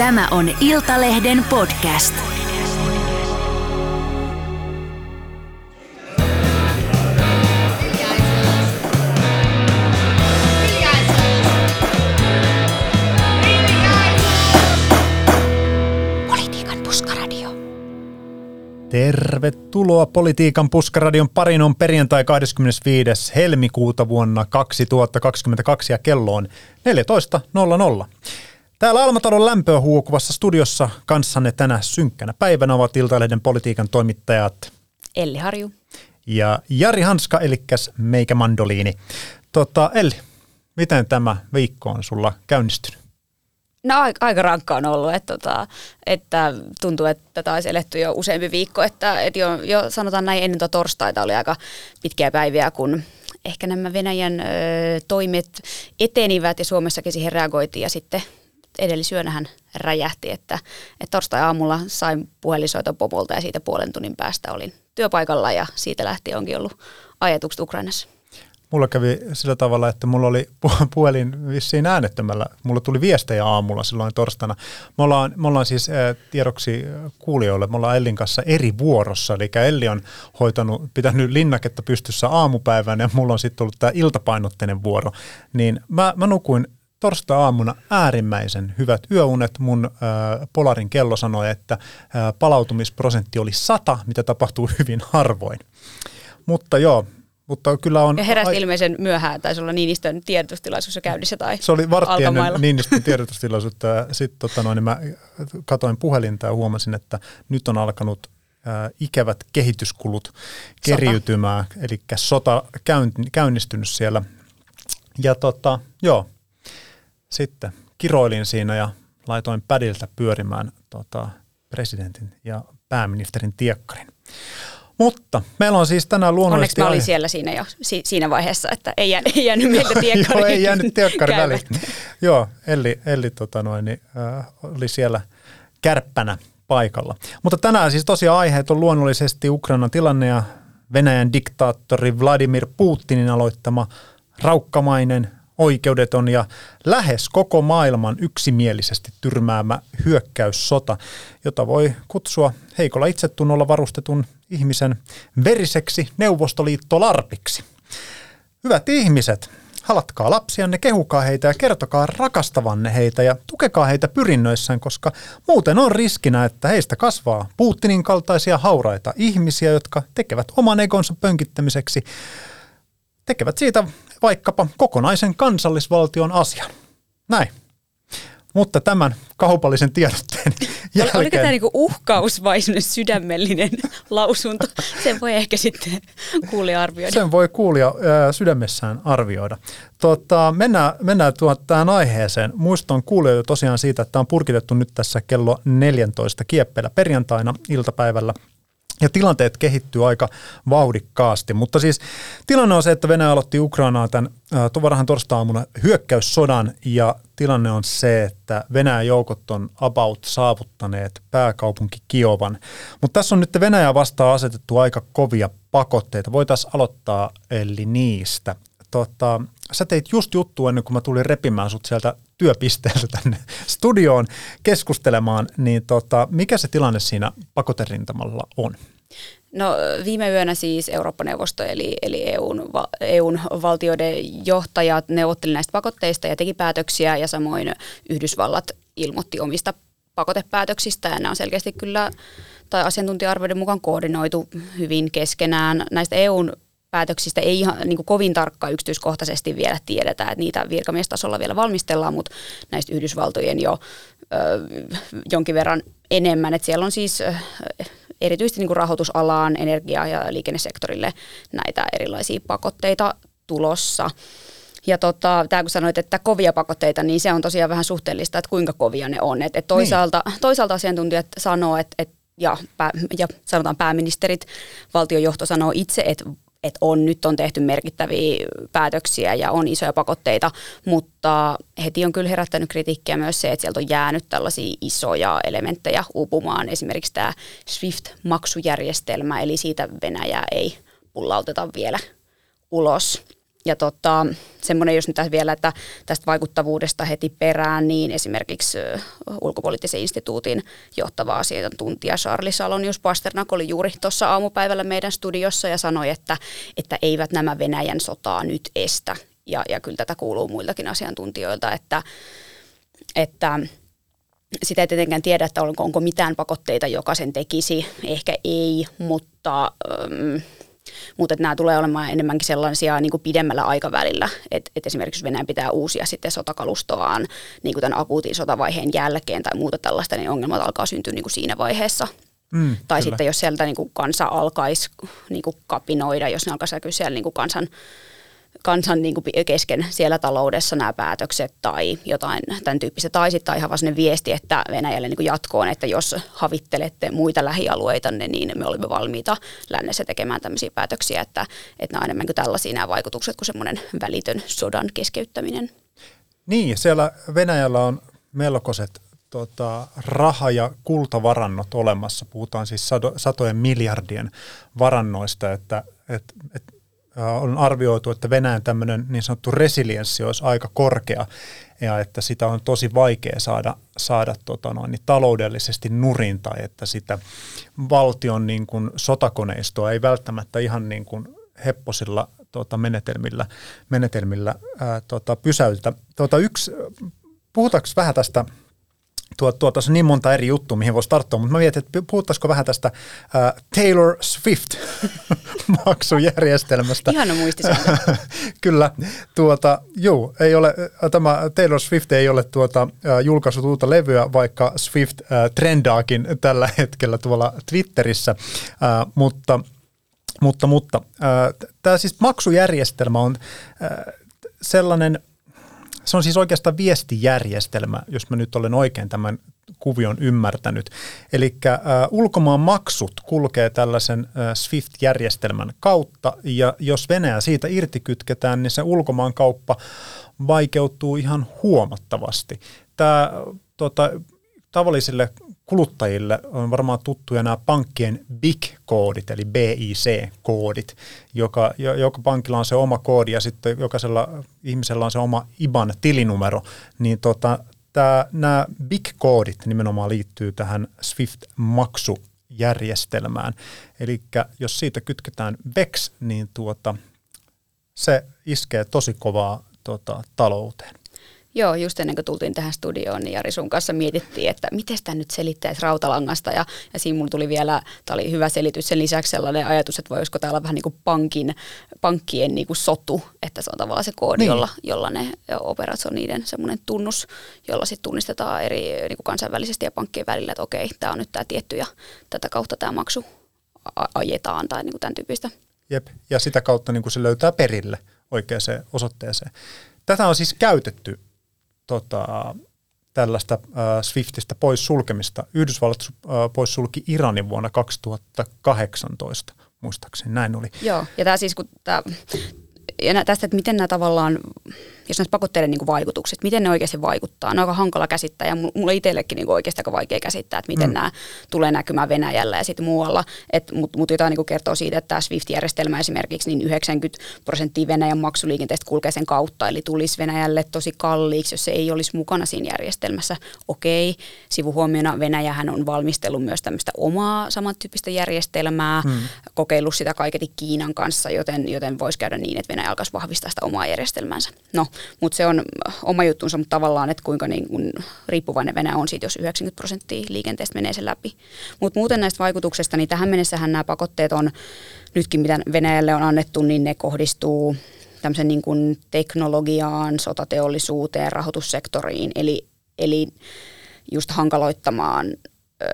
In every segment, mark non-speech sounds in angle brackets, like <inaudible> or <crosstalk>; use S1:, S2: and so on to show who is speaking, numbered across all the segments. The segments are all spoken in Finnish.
S1: Tämä on Iltalehden podcast.
S2: Politiikan puskaradio.
S3: Tervetuloa Politiikan puskaradion pariin on perjantai 25. helmikuuta vuonna 2022 ja kello on 14.00. Täällä Almatalon lämpöä huokuvassa studiossa kanssanne tänä synkkänä päivänä ovat Iltalehden politiikan toimittajat
S2: Elli Harju.
S3: ja Jari Hanska, eli meikä mandoliini. Tota, Elli, miten tämä viikko on sulla käynnistynyt?
S2: No aika, rankka on ollut, että, tota, että tuntuu, että tätä olisi eletty jo useampi viikko, että, että jo, jo sanotaan näin ennen tuota torstaita oli aika pitkiä päiviä, kun ehkä nämä Venäjän ö, toimet etenivät ja Suomessakin siihen reagoitiin ja sitten edellisyönähän räjähti, että, että torstai-aamulla sain puhelinsoiton pomolta ja siitä puolen tunnin päästä olin työpaikalla ja siitä lähtien onkin ollut ajatukset Ukrainassa.
S3: Mulla kävi sillä tavalla, että mulla oli pu- puhelin vissiin äänettömällä. Mulla tuli viestejä aamulla silloin torstaina. Me ollaan, me ollaan siis äh, tiedoksi kuulijoille, me ollaan Ellin kanssa eri vuorossa. Eli Elli on hoitanut, pitänyt linnaketta pystyssä aamupäivänä ja mulla on sitten ollut tämä iltapainotteinen vuoro. Niin mä, mä nukuin torstai-aamuna äärimmäisen hyvät yöunet. Mun äh, Polarin kello sanoi, että äh, palautumisprosentti oli 100, mitä tapahtuu <laughs> hyvin harvoin. Mutta joo, mutta kyllä on...
S2: Ja heräsit
S3: ai-
S2: ilmeisen myöhään, taisi olla Niinistön tiedotustilaisuus jo käynnissä tai
S3: se oli vartti
S2: alkamailla.
S3: ennen Niinistön <laughs> tiedotustilaisuutta ja sitten tota noin, niin mä katoin puhelinta ja huomasin, että nyt on alkanut ää, ikävät kehityskulut keriytymään, eli sota käyn, käynnistynyt siellä. Ja tota, joo, sitten kiroilin siinä ja laitoin pädiltä pyörimään tota, presidentin ja pääministerin tiekkarin. Mutta meillä on siis tänään
S2: Onneksi
S3: luonnollisesti...
S2: mä olin
S3: aihe-
S2: siellä siinä jo si- siinä vaiheessa, että ei, jää, ei jäänyt meiltä tiekkari <laughs>
S3: Joo, ei jäänyt tiekkari väliin. Joo, Elli, Elli tota noin, niin, äh, oli siellä kärppänä paikalla. Mutta tänään siis tosiaan aiheet on luonnollisesti Ukrainan tilanne ja Venäjän diktaattori Vladimir Putinin aloittama raukkamainen, oikeudeton ja lähes koko maailman yksimielisesti tyrmäämä hyökkäyssota, jota voi kutsua heikolla itsetunnolla varustetun ihmisen veriseksi neuvostoliittolarpiksi. Hyvät ihmiset, halatkaa lapsianne, kehukaa heitä ja kertokaa rakastavanne heitä ja tukekaa heitä pyrinnöissään, koska muuten on riskinä, että heistä kasvaa Putinin kaltaisia hauraita ihmisiä, jotka tekevät oman egonsa pönkittämiseksi, tekevät siitä vaikkapa kokonaisen kansallisvaltion asian. Näin. Mutta tämän kaupallisen tiedotteen <laughs> jälkeen...
S2: Oliko tämä niinku uhkaus vai sydämellinen lausunto? Sen voi ehkä sitten kuulija arvioida.
S3: Sen voi kuulija ää, sydämessään arvioida. Tota, mennään mennään tähän aiheeseen. Muistan kuulijoita tosiaan siitä, että tämä on purkitettu nyt tässä kello 14 kieppeillä perjantaina iltapäivällä. Ja tilanteet kehittyy aika vauhdikkaasti, mutta siis tilanne on se, että Venäjä aloitti Ukrainaa tämän äh, varahan torstai-aamuna hyökkäyssodan ja tilanne on se, että Venäjän joukot on about saavuttaneet pääkaupunki Kiovan. Mutta tässä on nyt Venäjä vastaan asetettu aika kovia pakotteita. Voitaisiin aloittaa eli niistä. Tota, sä teit just juttu ennen kuin mä tulin repimään sut sieltä työpisteeltä tänne studioon keskustelemaan, niin tota, mikä se tilanne siinä pakoterintamalla on?
S2: No viime yönä siis Eurooppa-neuvosto eli, eli EUn, EUn valtioiden johtajat neuvotteli näistä pakotteista ja teki päätöksiä ja samoin Yhdysvallat ilmoitti omista pakotepäätöksistä ja nämä on selkeästi kyllä tai asiantuntija-arvioiden mukaan koordinoitu hyvin keskenään. Näistä EUn päätöksistä ei ihan niin kovin tarkkaan yksityiskohtaisesti vielä tiedetä, että niitä virkamiestasolla vielä valmistellaan, mutta näistä Yhdysvaltojen jo ö, jonkin verran enemmän. Että siellä on siis ö, erityisesti niin rahoitusalaan, energia- ja liikennesektorille näitä erilaisia pakotteita tulossa. Ja tota, tämä kun sanoit, että kovia pakotteita, niin se on tosiaan vähän suhteellista, että kuinka kovia ne on. Et, et toisaalta, niin. toisaalta asiantuntijat sanoo, että et, ja, pää, ja sanotaan pääministerit, valtiojohto sanoo itse, että että on, nyt on tehty merkittäviä päätöksiä ja on isoja pakotteita, mutta heti on kyllä herättänyt kritiikkiä myös se, että sieltä on jäänyt tällaisia isoja elementtejä uupumaan. Esimerkiksi tämä SWIFT-maksujärjestelmä, eli siitä Venäjää ei pullauteta vielä ulos. Ja tota, semmoinen, jos nyt tässä vielä, että tästä vaikuttavuudesta heti perään, niin esimerkiksi ulkopoliittisen instituutin johtava asiantuntija Charlie Salonius Pasternak oli juuri tuossa aamupäivällä meidän studiossa ja sanoi, että, että eivät nämä Venäjän sotaa nyt estä. Ja, ja kyllä tätä kuuluu muiltakin asiantuntijoilta, että, että sitä ei tietenkään tiedä, että onko, onko mitään pakotteita, joka sen tekisi. Ehkä ei, mutta... Ähm, mutta nämä tulee olemaan enemmänkin sellaisia niin kuin pidemmällä aikavälillä, että, että esimerkiksi Venäjän pitää uusia sitten sotakalustoaan niin kuin tämän akuutin sotavaiheen jälkeen tai muuta tällaista, niin ongelmat alkaa syntyä niin kuin siinä vaiheessa. Mm, tai kyllä. sitten jos sieltä niin kuin kansa alkaisi niin kuin kapinoida, jos ne alkaisi siellä niin kuin kansan kansan niin kuin kesken siellä taloudessa nämä päätökset tai jotain tämän tyyppistä. Tai sitten ihan vaan viesti, että Venäjälle niin kuin jatkoon, että jos havittelette muita lähialueita, niin me olemme valmiita lännessä tekemään tämmöisiä päätöksiä, että, että nämä on enemmän kuin tällaisia nämä vaikutukset kuin semmoinen välitön sodan keskeyttäminen.
S3: Niin, siellä Venäjällä on melkoiset tota, raha- ja kultavarannot olemassa. Puhutaan siis sado, satojen miljardien varannoista, että, että, että on arvioitu, että Venäjän tämmöinen niin sanottu resilienssi olisi aika korkea ja että sitä on tosi vaikea saada, saada tota noin, niin taloudellisesti nurin tai että sitä valtion niin kuin sotakoneistoa ei välttämättä ihan niin kuin hepposilla tota, menetelmillä, menetelmillä ää, tota, pysäytetä. Tota, yksi, puhutaanko vähän tästä tuo, tuo tässä on niin monta eri juttua, mihin voisi tarttua, mutta mä mietin, että puhuttaisiko vähän tästä uh, Taylor Swift-maksujärjestelmästä. <laughs>
S2: Ihana muistisääntö. <laughs>
S3: Kyllä, tuota, juu, ei ole, tämä Taylor Swift ei ole tuota, uh, julkaissut uutta levyä, vaikka Swift uh, trendaakin tällä hetkellä tuolla Twitterissä, uh, mutta mutta, mutta tämä siis maksujärjestelmä on uh, sellainen se on siis oikeastaan viestijärjestelmä, jos mä nyt olen oikein tämän kuvion ymmärtänyt. Eli äh, ulkomaan maksut kulkee tällaisen äh, SWIFT-järjestelmän kautta, ja jos Venäjä siitä irti kytketään, niin se ulkomaan kauppa vaikeutuu ihan huomattavasti. Tämä tota, tavallisille kuluttajille on varmaan tuttuja nämä pankkien BIC-koodit, eli BIC-koodit, joka, joka pankilla on se oma koodi ja sitten jokaisella ihmisellä on se oma IBAN-tilinumero, niin tota, tää, nämä BIC-koodit nimenomaan liittyy tähän SWIFT-maksujärjestelmään. Eli jos siitä kytketään VEX, niin tuota, se iskee tosi kovaa tota, talouteen.
S2: Joo, just ennen kuin tultiin tähän studioon, niin Jari sun kanssa mietittiin, että miten sitä nyt selittäisi rautalangasta. Ja, ja siinä mulla tuli vielä, tämä oli hyvä selitys, sen lisäksi sellainen ajatus, että voisiko täällä olla vähän niin kuin pankin, pankkien niin kuin sotu, että se on tavallaan se koodi, niin. jolla, jolla ne operat on niiden semmoinen tunnus, jolla sitten tunnistetaan eri niin kuin kansainvälisesti ja pankkien välillä, että okei, tämä on nyt tämä tietty ja tätä kautta tämä maksu ajetaan tai niin kuin tämän tyyppistä.
S3: Jep, ja sitä kautta niin kuin se löytää perille oikeaan osoitteeseen. Tätä on siis käytetty tota, tällaista äh, Swiftistä pois sulkemista. Yhdysvallat äh, pois sulki Iranin vuonna 2018, muistaakseni näin oli.
S2: Joo, ja tämä siis kun tämä, ja tästä, että miten nämä tavallaan jos näistä pakotteiden niin vaikutukset, miten ne oikeasti vaikuttaa. Ne on aika hankala käsittää ja mulla itsellekin niin oikeasti aika vaikea käsittää, että miten mm. nämä tulee näkymään Venäjällä ja sitten muualla. Mutta mut jotain niin kertoo siitä, että tämä SWIFT-järjestelmä esimerkiksi, niin 90 prosenttia Venäjän maksuliikenteestä kulkee sen kautta, eli tulisi Venäjälle tosi kalliiksi, jos se ei olisi mukana siinä järjestelmässä. Okei, sivuhuomiona Venäjähän on valmistellut myös tämmöistä omaa samantyyppistä järjestelmää, mm. kokeillut sitä kaiketi Kiinan kanssa, joten, joten voisi käydä niin, että Venäjä alkaisi vahvistaa sitä omaa järjestelmänsä. No, mutta se on oma juttunsa, mutta tavallaan, että kuinka niin kun riippuvainen Venäjä on siitä, jos 90 prosenttia liikenteestä menee sen läpi. Mutta muuten näistä vaikutuksista, niin tähän mennessähän nämä pakotteet on, nytkin mitä Venäjälle on annettu, niin ne kohdistuu tämmöisen niin kuin teknologiaan, sotateollisuuteen, rahoitussektoriin, eli, eli just hankaloittamaan,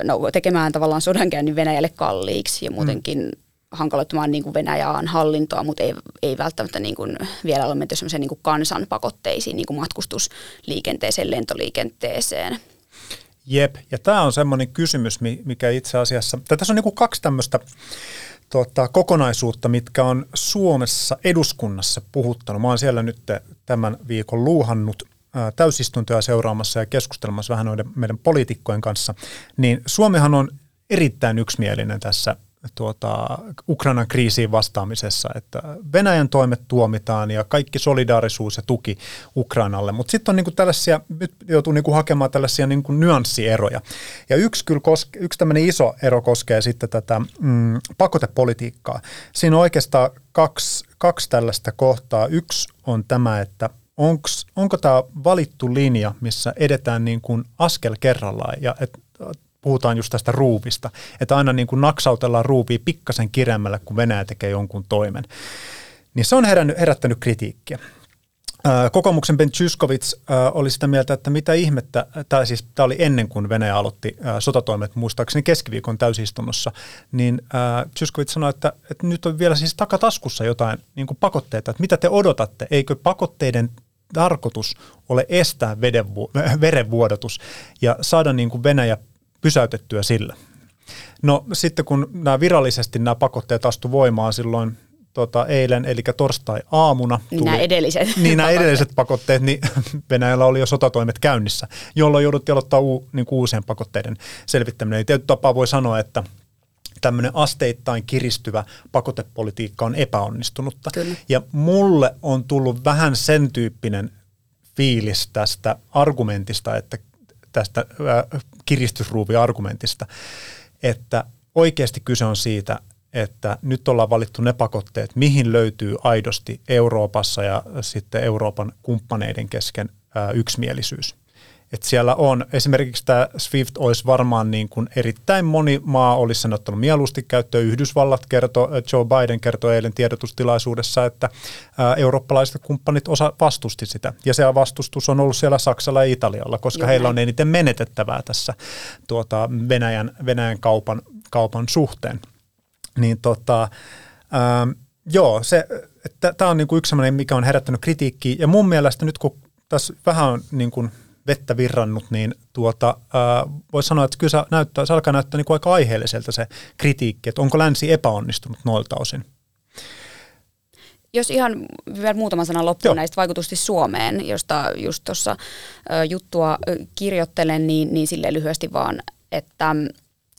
S2: no, tekemään tavallaan sodankäynnin Venäjälle kalliiksi ja muutenkin mm hankaloittamaan niin kuin Venäjän hallintoa, mutta ei, ei välttämättä niin kuin vielä ole menty niin kuin kansan pakotteisiin, niin kuin matkustusliikenteeseen, lentoliikenteeseen.
S3: Jep, ja tämä on semmoinen kysymys, mikä itse asiassa, tässä on niin kuin kaksi tämmöistä tota, kokonaisuutta, mitkä on Suomessa eduskunnassa puhuttanut. Mä oon siellä nyt tämän viikon luuhannut täysistuntoja seuraamassa ja keskustelemassa vähän noiden meidän poliitikkojen kanssa, niin Suomihan on erittäin yksimielinen tässä tuota, Ukrainan kriisiin vastaamisessa, että Venäjän toimet tuomitaan ja kaikki solidaarisuus ja tuki Ukrainalle, mutta sitten on niinku tällaisia, nyt joutuu niinku hakemaan tällaisia niinku nyanssieroja. Ja yksi, kyllä koske, yksi tämmöinen iso ero koskee sitten tätä mm, pakotepolitiikkaa. Siinä on oikeastaan kaksi, kaksi tällaista kohtaa. Yksi on tämä, että onks, onko tämä valittu linja, missä edetään niin kuin askel kerrallaan ja et, puhutaan just tästä ruuvista, että aina niin kuin naksautellaan ruuvia pikkasen kireämmälle, kun Venäjä tekee jonkun toimen. Niin se on herännyt, herättänyt kritiikkiä. Kokoomuksen Ben Tyskovits oli sitä mieltä, että mitä ihmettä, tämä siis tämä oli ennen kuin Venäjä aloitti sotatoimet muistaakseni keskiviikon täysistunnossa, niin Tyskovits sanoi, että, että nyt on vielä siis takataskussa jotain niin kuin pakotteita, että mitä te odotatte, eikö pakotteiden tarkoitus ole estää <laughs> verenvuodatus ja saada niin kuin Venäjä pysäytettyä sillä. No sitten kun nämä virallisesti nämä pakotteet astu voimaan silloin tota, eilen, eli torstai-aamuna.
S2: Tuli, nämä edelliset
S3: Niin nämä edelliset pakotteet, niin <laughs> Venäjällä oli jo sotatoimet käynnissä, jolloin jouduttiin aloittaa uu, niin uusien pakotteiden selvittäminen. Eli tietyllä tapaa voi sanoa, että tämmöinen asteittain kiristyvä pakotepolitiikka on epäonnistunutta. Kyllä. Ja mulle on tullut vähän sen tyyppinen fiilis tästä argumentista, että tästä kiristysruuvi-argumentista, että oikeasti kyse on siitä, että nyt ollaan valittu ne pakotteet, mihin löytyy aidosti Euroopassa ja sitten Euroopan kumppaneiden kesken yksimielisyys. Et siellä on esimerkiksi tämä SWIFT olisi varmaan niin kuin erittäin moni maa olisi sen ottanut mieluusti käyttöön. Yhdysvallat kertoi, Joe Biden kertoi eilen tiedotustilaisuudessa, että eurooppalaiset kumppanit osa vastusti sitä. Ja se vastustus on ollut siellä Saksalla ja Italialla, koska Joo, heillä on eniten menetettävää tässä tuota, Venäjän, Venäjän kaupan, kaupan suhteen. Niin tota, ähm, joo, se, tämä on niinku yksi sellainen, mikä on herättänyt kritiikkiä. Ja mun mielestä nyt kun tässä vähän on niin kuin vettä virrannut, niin tuota, voisi sanoa, että kyllä se, näyttää, se alkaa näyttää niin kuin aika aiheelliselta se kritiikki, että onko länsi epäonnistunut noilta osin.
S2: Jos ihan vielä muutama sana loppuun Joo. näistä vaikutusti Suomeen, josta just tuossa juttua kirjoittelen, niin, niin sille lyhyesti vaan, että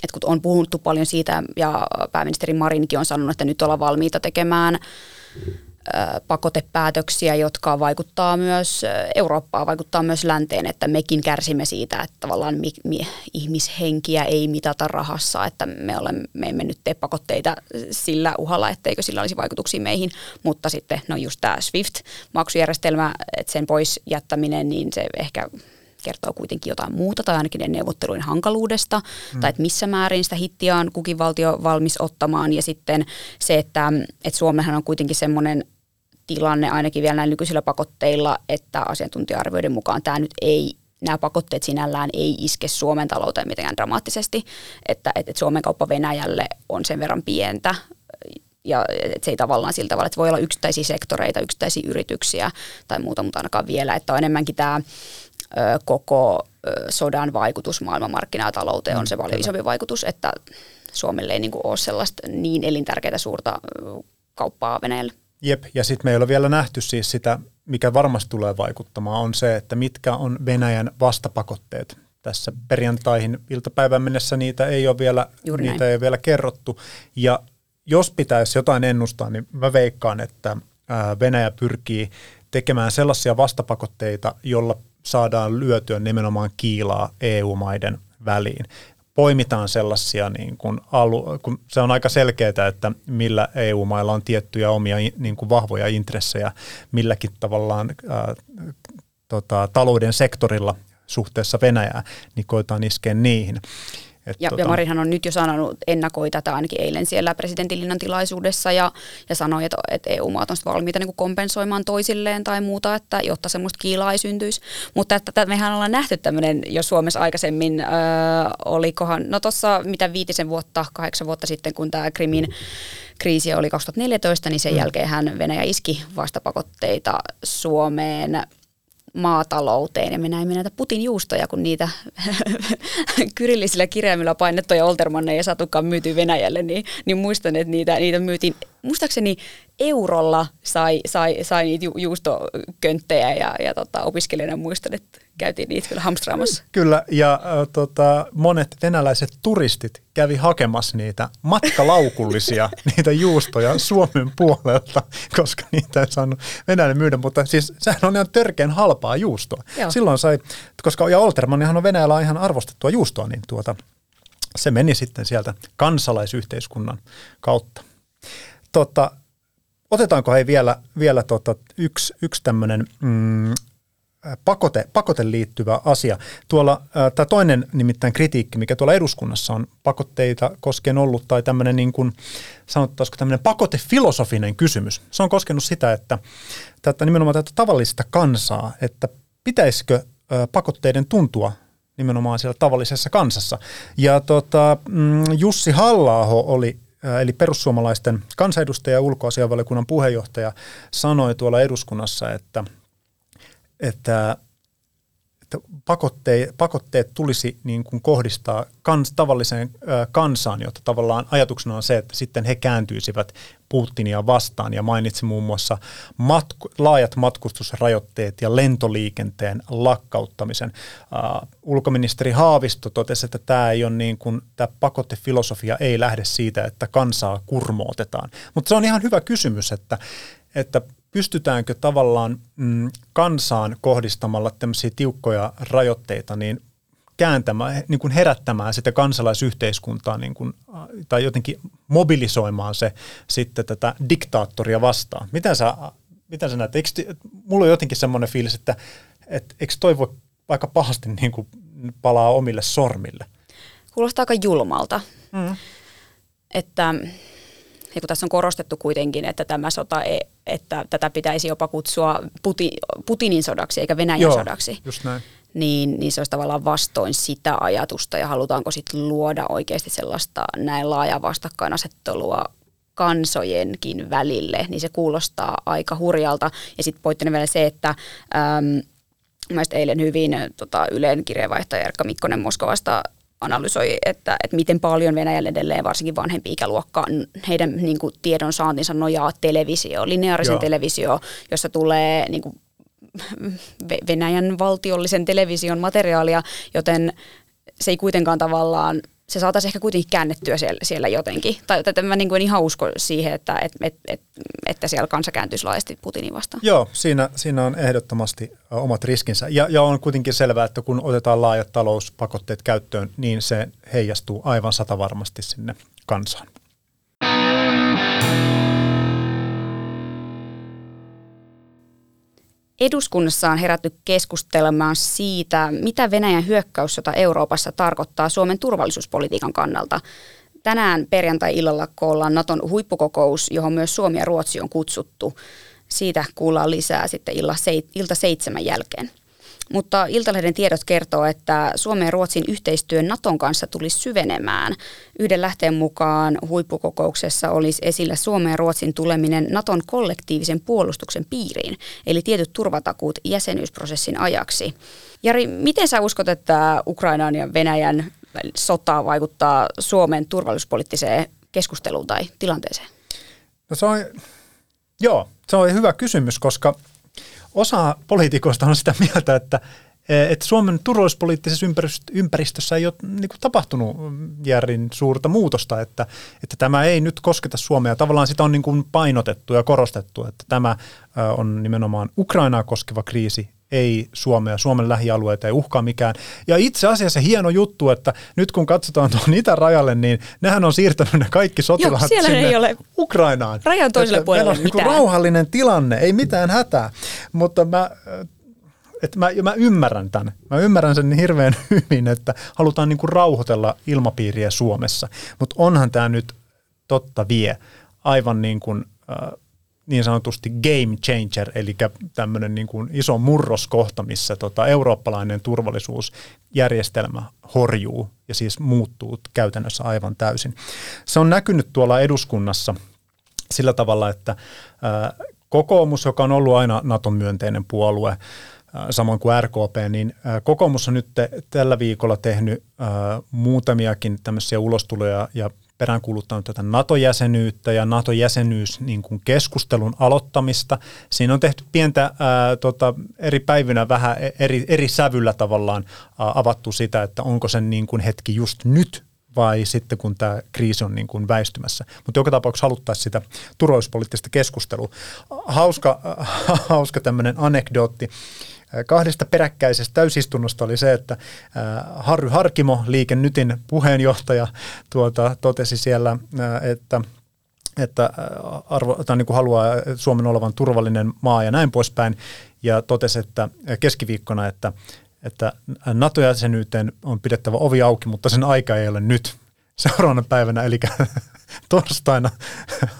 S2: että kun on puhuttu paljon siitä ja pääministeri Marinkin on sanonut, että nyt ollaan valmiita tekemään pakotepäätöksiä, jotka vaikuttaa myös Eurooppaa, vaikuttaa myös länteen, että mekin kärsimme siitä, että tavallaan mi, mi, ihmishenkiä ei mitata rahassa, että me, olemme, me emme nyt tee pakotteita sillä uhalla, etteikö sillä olisi vaikutuksia meihin, mutta sitten no just tämä SWIFT-maksujärjestelmä, että sen pois jättäminen, niin se ehkä kertoo kuitenkin jotain muuta tai ainakin ne neuvottelujen hankaluudesta mm. tai että missä määrin sitä hittiä on kukin valtio valmis ottamaan ja sitten se, että, että Suomehan on kuitenkin semmoinen tilanne ainakin vielä näillä nykyisillä pakotteilla, että asiantuntija-arvioiden mukaan tämä nyt ei nämä pakotteet sinällään ei iske Suomen talouteen mitenkään dramaattisesti, että, että Suomen kauppa Venäjälle on sen verran pientä ja että se ei tavallaan sillä tavalla, että voi olla yksittäisiä sektoreita, yksittäisiä yrityksiä tai muuta, mutta ainakaan vielä, että on enemmänkin tämä ö, koko ö, sodan vaikutus maailmanmarkkinatalouteen on se paljon isompi vaikutus, että Suomelle ei niin kuin ole sellaista niin elintärkeää suurta kauppaa Venäjälle.
S3: Jep, ja sitten me ei ole vielä nähty siis sitä, mikä varmasti tulee vaikuttamaan, on se, että mitkä on Venäjän vastapakotteet. Tässä perjantaihin iltapäivän mennessä niitä ei ole vielä, niitä ei ole vielä kerrottu. Ja jos pitäisi jotain ennustaa, niin mä veikkaan, että Venäjä pyrkii tekemään sellaisia vastapakotteita, jolla saadaan lyötyä nimenomaan kiilaa EU-maiden väliin poimitaan sellaisia, niin kuin alu, kun se on aika selkeää, että millä EU-mailla on tiettyjä omia niin kuin vahvoja intressejä milläkin tavallaan ää, tota, talouden sektorilla suhteessa Venäjää, niin koetaan iskeä niihin.
S2: Et ja, tota... ja Marinhan on nyt jo sanonut, ennakoi tätä ainakin eilen siellä presidentinlinnan tilaisuudessa ja, ja sanoi, että, että EU-maat on valmiita niin kompensoimaan toisilleen tai muuta, että jotta semmoista kiilaa ei syntyisi. Mutta että, että mehän ollaan nähty tämmöinen jo Suomessa aikaisemmin, äh, olikohan, no tuossa mitä viitisen vuotta, kahdeksan vuotta sitten, kun tämä Krimin kriisi oli 2014, niin sen mm. jälkeen hän Venäjä iski vastapakotteita Suomeen maatalouteen. Ja me näimme näitä Putin juustoja, kun niitä <laughs> kyrillisillä kirjaimilla painettuja Oltermanneja ja satukaan myyty Venäjälle, niin, niin muistan, että niitä, niitä myytiin, muistaakseni eurolla sai, sai, sai niitä ju, juustokönttejä ja, ja tota, opiskelijana muistan, että käytiin niitä kyllä hamstraamassa.
S3: Kyllä, ja äh, tota, monet venäläiset turistit kävi hakemassa niitä matkalaukullisia, <laughs> niitä juustoja Suomen puolelta, koska niitä ei saanut Venäjälle myydä, mutta siis sehän on ihan törkeän halpaa juustoa. Joo. Silloin sai, koska ja Oltermannihan on Venäjällä ihan arvostettua juustoa, niin tuota, se meni sitten sieltä kansalaisyhteiskunnan kautta. Tota, otetaanko hei vielä, vielä tota, yksi, yksi tämmöinen mm, pakote, pakote liittyvä asia. Tuolla, tämä toinen nimittäin kritiikki, mikä tuolla eduskunnassa on pakotteita koskien ollut, tai tämmöinen niin kuin, sanottaisiko tämmöinen pakotefilosofinen kysymys. Se on koskenut sitä, että tätä nimenomaan tätä tavallista kansaa, että pitäisikö pakotteiden tuntua nimenomaan siellä tavallisessa kansassa. Ja tota, mm, Jussi halla oli eli perussuomalaisten kansanedustaja ja ulkoasianvaliokunnan puheenjohtaja sanoi tuolla eduskunnassa, että – että, että pakotteet, pakotteet tulisi niin kuin kohdistaa kans, tavalliseen kansaan, jotta tavallaan ajatuksena on se, että sitten he kääntyisivät Putinia vastaan ja mainitsi muun muassa matku, laajat matkustusrajoitteet ja lentoliikenteen lakkauttamisen. Uh, ulkoministeri Haavisto totesi, että tämä ei ole niin kuin, tämä pakotefilosofia ei lähde siitä, että kansaa kurmootetaan. Mutta se on ihan hyvä kysymys, että, että pystytäänkö tavallaan mm, kansaan kohdistamalla tämmöisiä tiukkoja rajoitteita niin kääntämään, niin kuin herättämään sitä kansalaisyhteiskuntaa niin kuin, tai jotenkin mobilisoimaan se sitten tätä diktaattoria vastaan. Mitä sä, mitä sä näet? Eikö, mulla on jotenkin semmoinen fiilis, että et, eikö toi voi aika pahasti niin kuin palaa omille sormille?
S2: Kuulostaa aika julmalta. Mm. Että ja kun tässä on korostettu kuitenkin, että tämä sota, ei, että tätä pitäisi jopa kutsua Putin, Putinin sodaksi eikä Venäjän
S3: Joo,
S2: sodaksi.
S3: Just näin.
S2: Niin, niin se olisi tavallaan vastoin sitä ajatusta ja halutaanko sitten luoda oikeasti sellaista näin laajaa vastakkainasettelua kansojenkin välille, niin se kuulostaa aika hurjalta. Ja sitten pointtinen vielä se, että äm, eilen hyvin tota, Ylen kirjeenvaihtaja Erkka Mikkonen Moskovasta analysoi, että, että miten paljon Venäjällä edelleen varsinkin vanhempi ikäluokka, heidän niin kuin, tiedon saantinsa nojaa televisio, lineaarisen Joo. televisio, jossa tulee niin kuin, Venäjän valtiollisen television materiaalia, joten se ei kuitenkaan tavallaan se saataisiin ehkä kuitenkin käännettyä siellä, siellä jotenkin. Tai että mä niin kuin en ihan usko siihen, että, et, et, et, että siellä kansa kääntyisi laajasti Putinin vastaan.
S3: Joo, siinä, siinä on ehdottomasti omat riskinsä. Ja, ja on kuitenkin selvää, että kun otetaan laajat talouspakotteet käyttöön, niin se heijastuu aivan satavarmasti sinne kansaan.
S2: Eduskunnassa on herätty keskustelemaan siitä, mitä Venäjän hyökkäyssota Euroopassa tarkoittaa Suomen turvallisuuspolitiikan kannalta. Tänään perjantai-illalla koolla Naton huippukokous, johon myös Suomi ja Ruotsi on kutsuttu. Siitä kuullaan lisää sitten ilta seitsemän jälkeen. Mutta Iltalehden tiedot kertoo, että Suomen ja Ruotsin yhteistyö Naton kanssa tulisi syvenemään. Yhden lähteen mukaan huippukokouksessa olisi esillä Suomen ja Ruotsin tuleminen Naton kollektiivisen puolustuksen piiriin, eli tietyt turvatakuut jäsenyysprosessin ajaksi. Jari, miten sä uskot, että Ukrainan ja Venäjän sota vaikuttaa Suomen turvallisuuspoliittiseen keskusteluun tai tilanteeseen?
S3: No se on, joo, se on hyvä kysymys, koska osa poliitikoista on sitä mieltä, että, että Suomen turvallisuuspoliittisessa ympäristössä ei ole niin kuin, tapahtunut järin suurta muutosta, että, että tämä ei nyt kosketa Suomea. Tavallaan sitä on niin kuin, painotettu ja korostettu, että tämä on nimenomaan Ukrainaa koskeva kriisi, ei Suomea, Suomen lähialueita ei uhkaa mikään. Ja itse asiassa hieno juttu, että nyt kun katsotaan tuon itärajalle, niin nehän on siirtänyt ne kaikki sotilaat Joo, sinne ei ole Ukrainaan.
S2: Rajan toiselle puolelle
S3: on mitään. rauhallinen tilanne, ei mitään hätää. Mutta mä että mä, mä ymmärrän tämän. Mä ymmärrän sen hirveän <laughs> hyvin, että halutaan niin kuin rauhoitella ilmapiiriä Suomessa. Mutta onhan tämä nyt totta vie aivan niin kuin, äh, niin sanotusti game changer, eli tämmöinen niin kuin iso murroskohta, missä tota eurooppalainen turvallisuusjärjestelmä horjuu ja siis muuttuu käytännössä aivan täysin. Se on näkynyt tuolla eduskunnassa sillä tavalla, että kokoomus, joka on ollut aina Naton myönteinen puolue, samoin kuin RKP, niin kokoomus on nyt tällä viikolla tehnyt muutamiakin tämmöisiä ulostuloja ja peräänkuuluttanut tätä NATO-jäsenyyttä ja NATO-jäsenyys niin kuin keskustelun aloittamista. Siinä on tehty pientä ää, tota, eri päivinä vähän e-, eri, eri sävyllä tavallaan ää, avattu sitä, että onko sen niin kuin hetki just nyt vai sitten kun tämä kriisi on niin kuin väistymässä. Mutta joka tapauksessa haluttaisiin sitä turvallisuuspoliittista keskustelua. Hauska, <laughs> hauska tämmöinen anekdootti kahdesta peräkkäisestä täysistunnosta oli se, että Harry Harkimo, Liike Nytin puheenjohtaja, tuota, totesi siellä, että että arvo, tai niin kuin haluaa Suomen olevan turvallinen maa ja näin poispäin, ja totesi, että keskiviikkona, että, että NATO-jäsenyyteen on pidettävä ovi auki, mutta sen aika ei ole nyt. Seuraavana päivänä, eli <laughs> torstaina,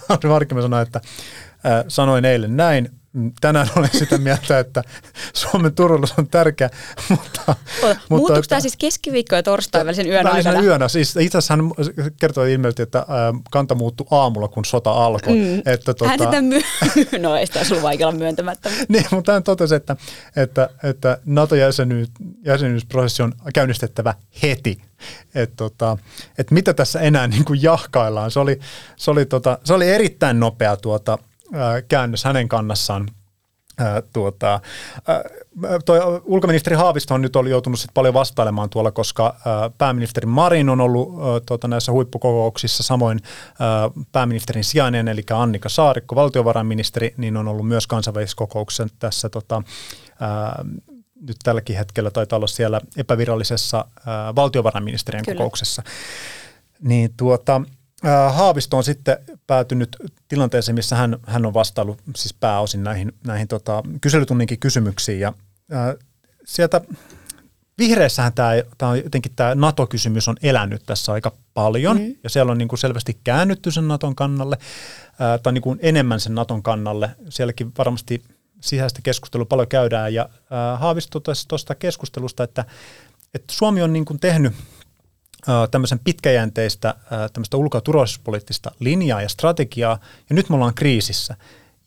S3: Harry Harkimo sanoi, että sanoin eilen näin, tänään olen sitä mieltä, että Suomen turvallisuus on tärkeä, mutta...
S2: mutta Muuttuuko tämä siis keskiviikko ja torstai välisen yön aikana?
S3: yönä. Siis itse asiassa hän kertoi ilmeisesti, että kanta muuttui aamulla, kun sota alkoi. Mm.
S2: Että, tuota... Hän sitä myy... <laughs> no ei sitä sulla vaikea myöntämättä. <laughs>
S3: niin, mutta hän totesi, että, että, että NATO-jäsenyysprosessi on käynnistettävä heti. Että tota, et mitä tässä enää niin kuin jahkaillaan. Se oli, se oli, tota, se oli erittäin nopea tuota, käännös hänen kannassaan. tuota, toi ulkoministeri Haavisto on nyt ollut joutunut sit paljon vastailemaan tuolla, koska pääministeri Marin on ollut tuota, näissä huippukokouksissa, samoin pääministerin sijainen, eli Annika Saarikko, valtiovarainministeri, niin on ollut myös kansainvälisessä kokouksessa tässä tota, nyt tälläkin hetkellä taitaa olla siellä epävirallisessa valtiovarainministeriön Kyllä. kokouksessa. Niin tuota, Haavisto on sitten päätynyt tilanteeseen, missä hän, hän on vastaillut siis pääosin näihin, näihin tota, kyselytunninkin kysymyksiin. Ja, ää, sieltä vihreissähän tämä, tämä on jotenkin tämä NATO-kysymys on elänyt tässä aika paljon, mm. ja siellä on niin kuin selvästi käännytty sen Naton kannalle, ää, tai niin kuin enemmän sen Naton kannalle. Sielläkin varmasti sisäistä keskustelua paljon käydään, ja ää, Haavisto tuosta keskustelusta, että, että Suomi on niin kuin tehnyt – tämmöisen pitkäjänteistä tämmöistä ulko- ja turvallisuuspoliittista linjaa ja strategiaa, ja nyt me ollaan kriisissä.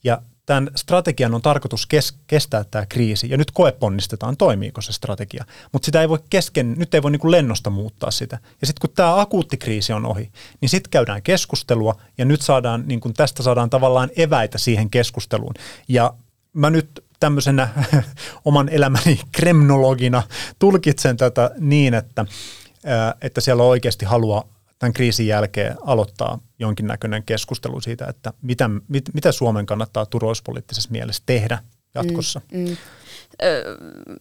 S3: Ja tämän strategian on tarkoitus kes- kestää tämä kriisi, ja nyt koeponnistetaan, toimiiko se strategia. Mutta sitä ei voi kesken, nyt ei voi niin lennosta muuttaa sitä. Ja sitten kun tämä akuutti kriisi on ohi, niin sitten käydään keskustelua, ja nyt saadaan, niin kuin tästä saadaan tavallaan eväitä siihen keskusteluun. Ja mä nyt tämmöisenä <laughs> oman elämäni kremnologina tulkitsen tätä niin, että – että siellä on oikeasti halua tämän kriisin jälkeen aloittaa jonkinnäköinen keskustelu siitä, että mitä, mit, mitä Suomen kannattaa turvallisuuspoliittisessa mielessä tehdä jatkossa. Mm, mm.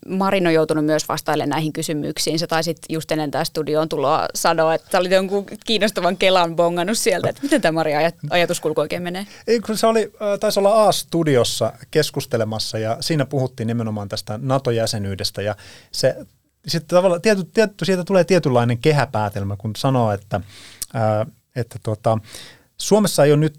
S2: Marin on joutunut myös vastailemaan näihin kysymyksiin. Sä taisit just ennen tämä studioon tuloa sanoa, että sä olit jonkun kiinnostavan kelan bongannut sieltä. Että miten tämä Maria ajatuskulku oikein menee?
S3: Ei, kun se oli, taisi olla A-studiossa keskustelemassa ja siinä puhuttiin nimenomaan tästä NATO-jäsenyydestä ja se sitten tavallaan tiety, tiety, siitä tulee tietynlainen kehäpäätelmä, kun sanoo, että, ää, että tuota, Suomessa ei ole nyt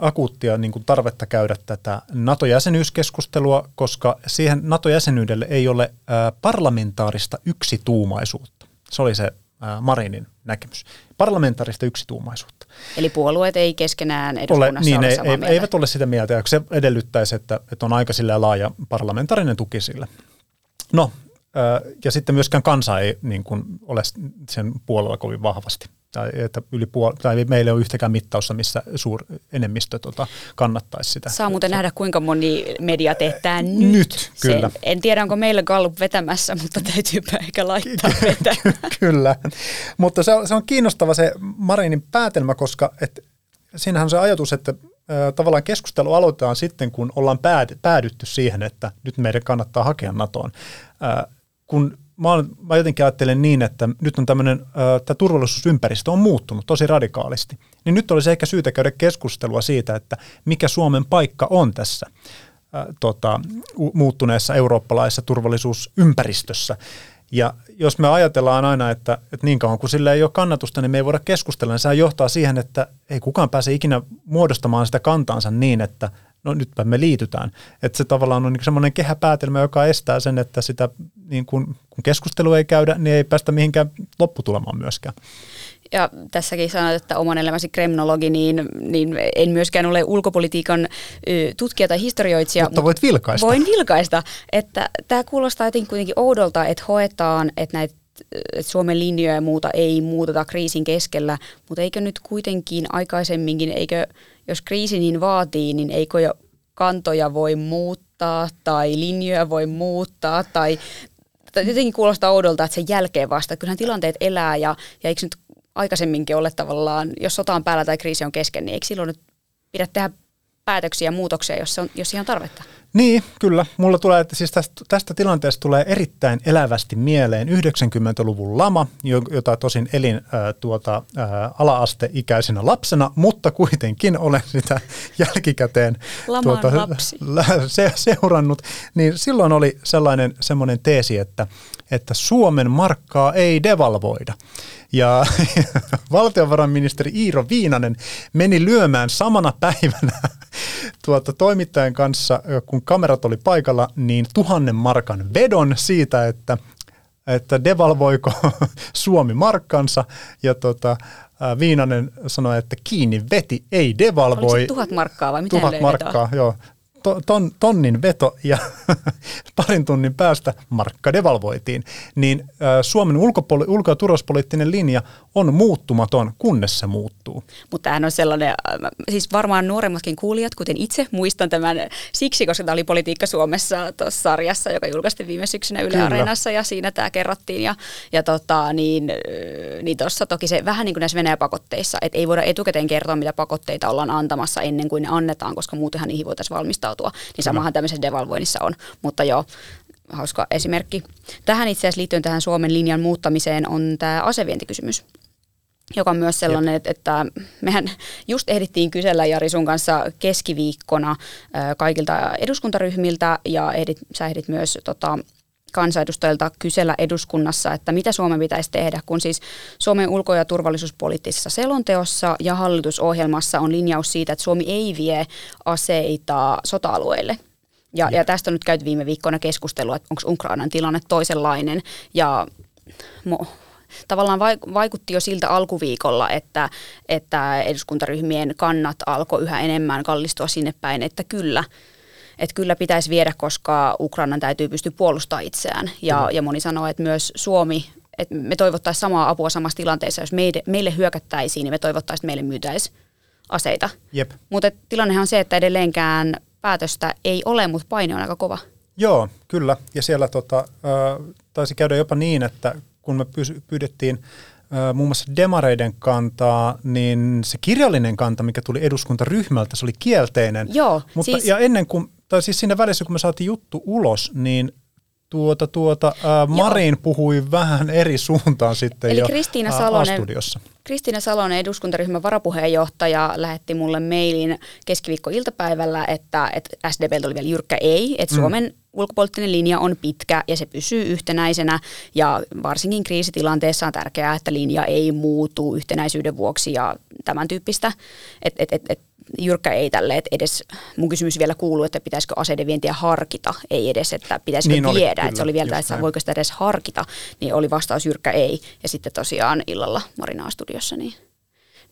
S3: akuuttia niin kuin tarvetta käydä tätä NATO-jäsenyyskeskustelua, koska siihen NATO-jäsenyydelle ei ole ää, parlamentaarista yksituumaisuutta. Se oli se ää, Marinin näkemys. Parlamentaarista yksituumaisuutta.
S2: Eli puolueet ei keskenään eduskunnassa
S3: ole, niin,
S2: ole
S3: ei,
S2: samaa
S3: ei, mieltä. Eivät ole sitä mieltä, ja se edellyttäisi, että, että on aika laaja parlamentaarinen tuki sille. No, ja sitten myöskään kansa ei niin kuin, ole sen puolella kovin vahvasti. Tai, että yli puol- tai meillä ei ole yhtäkään mittausta, missä suur enemmistö tota, kannattaisi sitä.
S2: Saa muuten nähdä, kuinka moni media teettää nyt.
S3: Nyt, kyllä.
S2: En tiedä, onko meillä Gallup vetämässä, mutta täytyypä ehkä laittaa vetämään.
S3: kyllä, mutta se on, se on kiinnostava se Marinin päätelmä, koska et, siinähän on se ajatus, että tavallaan keskustelu aloitetaan sitten, kun ollaan päädytty siihen, että nyt meidän kannattaa hakea NATOon kun mä, olen, mä jotenkin ajattelen niin, että nyt on tämmöinen, tämä turvallisuusympäristö on muuttunut tosi radikaalisti, niin nyt olisi ehkä syytä käydä keskustelua siitä, että mikä Suomen paikka on tässä ää, tota, muuttuneessa eurooppalaisessa turvallisuusympäristössä. Ja jos me ajatellaan aina, että, että niin kauan kuin sillä ei ole kannatusta, niin me ei voida keskustella, niin sehän johtaa siihen, että ei kukaan pääse ikinä muodostamaan sitä kantaansa niin, että no nytpä me liitytään. Että se tavallaan on niin semmoinen kehäpäätelmä, joka estää sen, että sitä, niin kun, kun keskustelu ei käydä, niin ei päästä mihinkään lopputulemaan myöskään.
S2: Ja tässäkin sanoit, että oman elämäsi kremnologi, niin, niin en myöskään ole ulkopolitiikan tutkija tai historioitsija.
S3: Mutta voit vilkaista.
S2: Voin vilkaista, että tämä kuulostaa jotenkin kuitenkin oudolta, että hoetaan, että näitä että Suomen linjoja ja muuta ei muuteta kriisin keskellä, mutta eikö nyt kuitenkin aikaisemminkin, eikö jos kriisi niin vaatii, niin eikö jo kantoja voi muuttaa tai linjoja voi muuttaa tai, jotenkin kuulostaa oudolta, että sen jälkeen vasta. Kyllähän tilanteet elää ja, ja eikö nyt aikaisemminkin ole tavallaan, jos sota on päällä tai kriisi on kesken, niin eikö silloin nyt pidä tehdä päätöksiä ja muutoksia, jos, on, jos siihen on tarvetta?
S3: Niin, kyllä. Mulla tulee, että siis tästä, tästä tilanteesta tulee erittäin elävästi mieleen 90-luvun lama, jota tosin elin ää, tuota, ää, ala-asteikäisenä lapsena, mutta kuitenkin olen sitä <laughs> jälkikäteen tuota, <laughs> se, seurannut. Niin silloin oli sellainen semmoinen teesi, että, että Suomen markkaa ei devalvoida. Ja <laughs> valtiovarainministeri Iiro Viinanen meni lyömään samana päivänä <laughs> tuota, toimittajan kanssa, kun kamerat oli paikalla, niin tuhannen markan vedon siitä, että, että devalvoiko <laughs> Suomi markkansa. Ja tota, Viinanen sanoi, että kiinni veti, ei devalvoi. Oliko
S2: se tuhat markkaa vai mitä
S3: Tuhat markkaa, joo ton, tonnin veto ja <laughs> parin tunnin päästä markka devalvoitiin, niin Suomen ulkopoli- ulko- ja turvallisuuspoliittinen linja on muuttumaton, kunnes se muuttuu.
S2: Mutta tämähän on sellainen, siis varmaan nuoremmatkin kuulijat, kuten itse muistan tämän siksi, koska tämä oli Politiikka Suomessa tuossa sarjassa, joka julkaistiin viime syksynä Yle Kyllä. Areenassa ja siinä tämä kerrottiin. Ja, ja tota, niin, niin tuossa toki se vähän niin kuin näissä Venäjä-pakotteissa, että ei voida etukäteen kertoa, mitä pakotteita ollaan antamassa ennen kuin ne annetaan, koska muutenhan niihin voitaisiin valmistautua. Niin samahan tämmöisessä devalvoinnissa on. Mutta joo, hauska esimerkki. Tähän itse asiassa liittyen tähän Suomen linjan muuttamiseen on tämä asevientikysymys joka on myös sellainen, että, että mehän just ehdittiin kysellä Jari sun kanssa keskiviikkona kaikilta eduskuntaryhmiltä ja ehdit, sä ehdit myös tota, kansanedustajilta kysellä eduskunnassa, että mitä Suomen pitäisi tehdä, kun siis Suomen ulko- ja turvallisuuspoliittisessa selonteossa ja hallitusohjelmassa on linjaus siitä, että Suomi ei vie aseita sota-alueille. Ja, ja tästä on nyt käyty viime viikkoina keskustelua, että onko Ukrainan tilanne toisenlainen. Ja mo, tavallaan vaikutti jo siltä alkuviikolla, että, että eduskuntaryhmien kannat alkoi yhä enemmän kallistua sinne päin, että kyllä, että kyllä pitäisi viedä, koska Ukrainan täytyy pystyä puolustamaan itseään. Ja, ja moni sanoo, että myös Suomi, että me toivottaisiin samaa apua samassa tilanteessa. Jos meille, meille hyökättäisiin, niin me toivottaisiin, että meille myytäisiin aseita. Mutta tilannehan on se, että edelleenkään päätöstä ei ole, mutta paine on aika kova.
S3: Joo, kyllä. Ja siellä tota, äh, taisi käydä jopa niin, että kun me pyydettiin muun muassa demareiden kantaa, niin se kirjallinen kanta, mikä tuli eduskuntaryhmältä, se oli kielteinen.
S2: Joo,
S3: Mutta, siis... Ja ennen kuin, tai siis siinä välissä, kun me saatiin juttu ulos, niin tuota, tuota, ää, Marin Joo. puhui vähän eri suuntaan sitten Eli jo Kristiina Salonen, studiossa
S2: Kristiina Salonen, eduskuntaryhmän varapuheenjohtaja, lähetti mulle mailin keskiviikko-iltapäivällä, että, että SDP oli vielä jyrkkä ei, että mm. Suomen ulkopoliittinen linja on pitkä ja se pysyy yhtenäisenä ja varsinkin kriisitilanteessa on tärkeää, että linja ei muutu yhtenäisyyden vuoksi ja tämän tyyppistä. Et, et, et, et jyrkkä ei tälle, että edes mun kysymys vielä kuuluu, että pitäisikö aseiden vientiä harkita, ei edes, että pitäisikö niin viedä, oli, että se oli vielä, että voiko sitä edes harkita, niin oli vastaus jyrkkä ei. Ja sitten tosiaan illalla Marinaa studiossa, niin,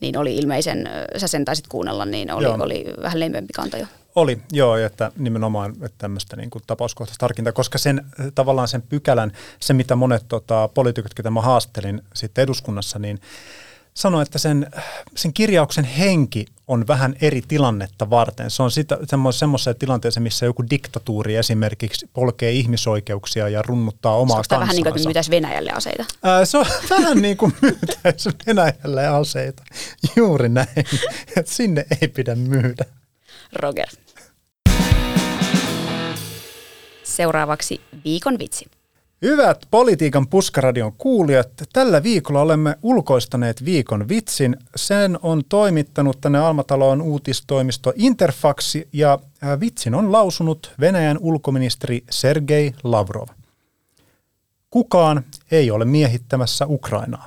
S2: niin oli ilmeisen, sä sen taisit kuunnella, niin oli, oli vähän lempiämpi kanta jo.
S3: Oli, joo, että nimenomaan että tämmöistä niin kuin tapauskohtaista harkintaa, koska sen tavallaan sen pykälän, se mitä monet tota, poliitikot, ketä mä haastelin sitten eduskunnassa, niin sanoi, että sen, sen kirjauksen henki on vähän eri tilannetta varten. Se on sitä, semmoisessa tilanteessa, missä joku diktatuuri esimerkiksi polkee ihmisoikeuksia ja runnuttaa omaa kansansa.
S2: vähän niin kuin, että myytäisi Venäjälle aseita?
S3: Ää, se on <laughs> vähän niin kuin myytäisi Venäjälle aseita. Juuri näin. <laughs> Et sinne ei pidä myydä.
S2: Roger. Seuraavaksi viikon vitsi.
S3: Hyvät politiikan puskaradion kuulijat, tällä viikolla olemme ulkoistaneet viikon vitsin. Sen on toimittanut tänne Almataloon uutistoimisto Interfaxi ja vitsin on lausunut Venäjän ulkoministeri Sergei Lavrov. Kukaan ei ole miehittämässä Ukrainaa.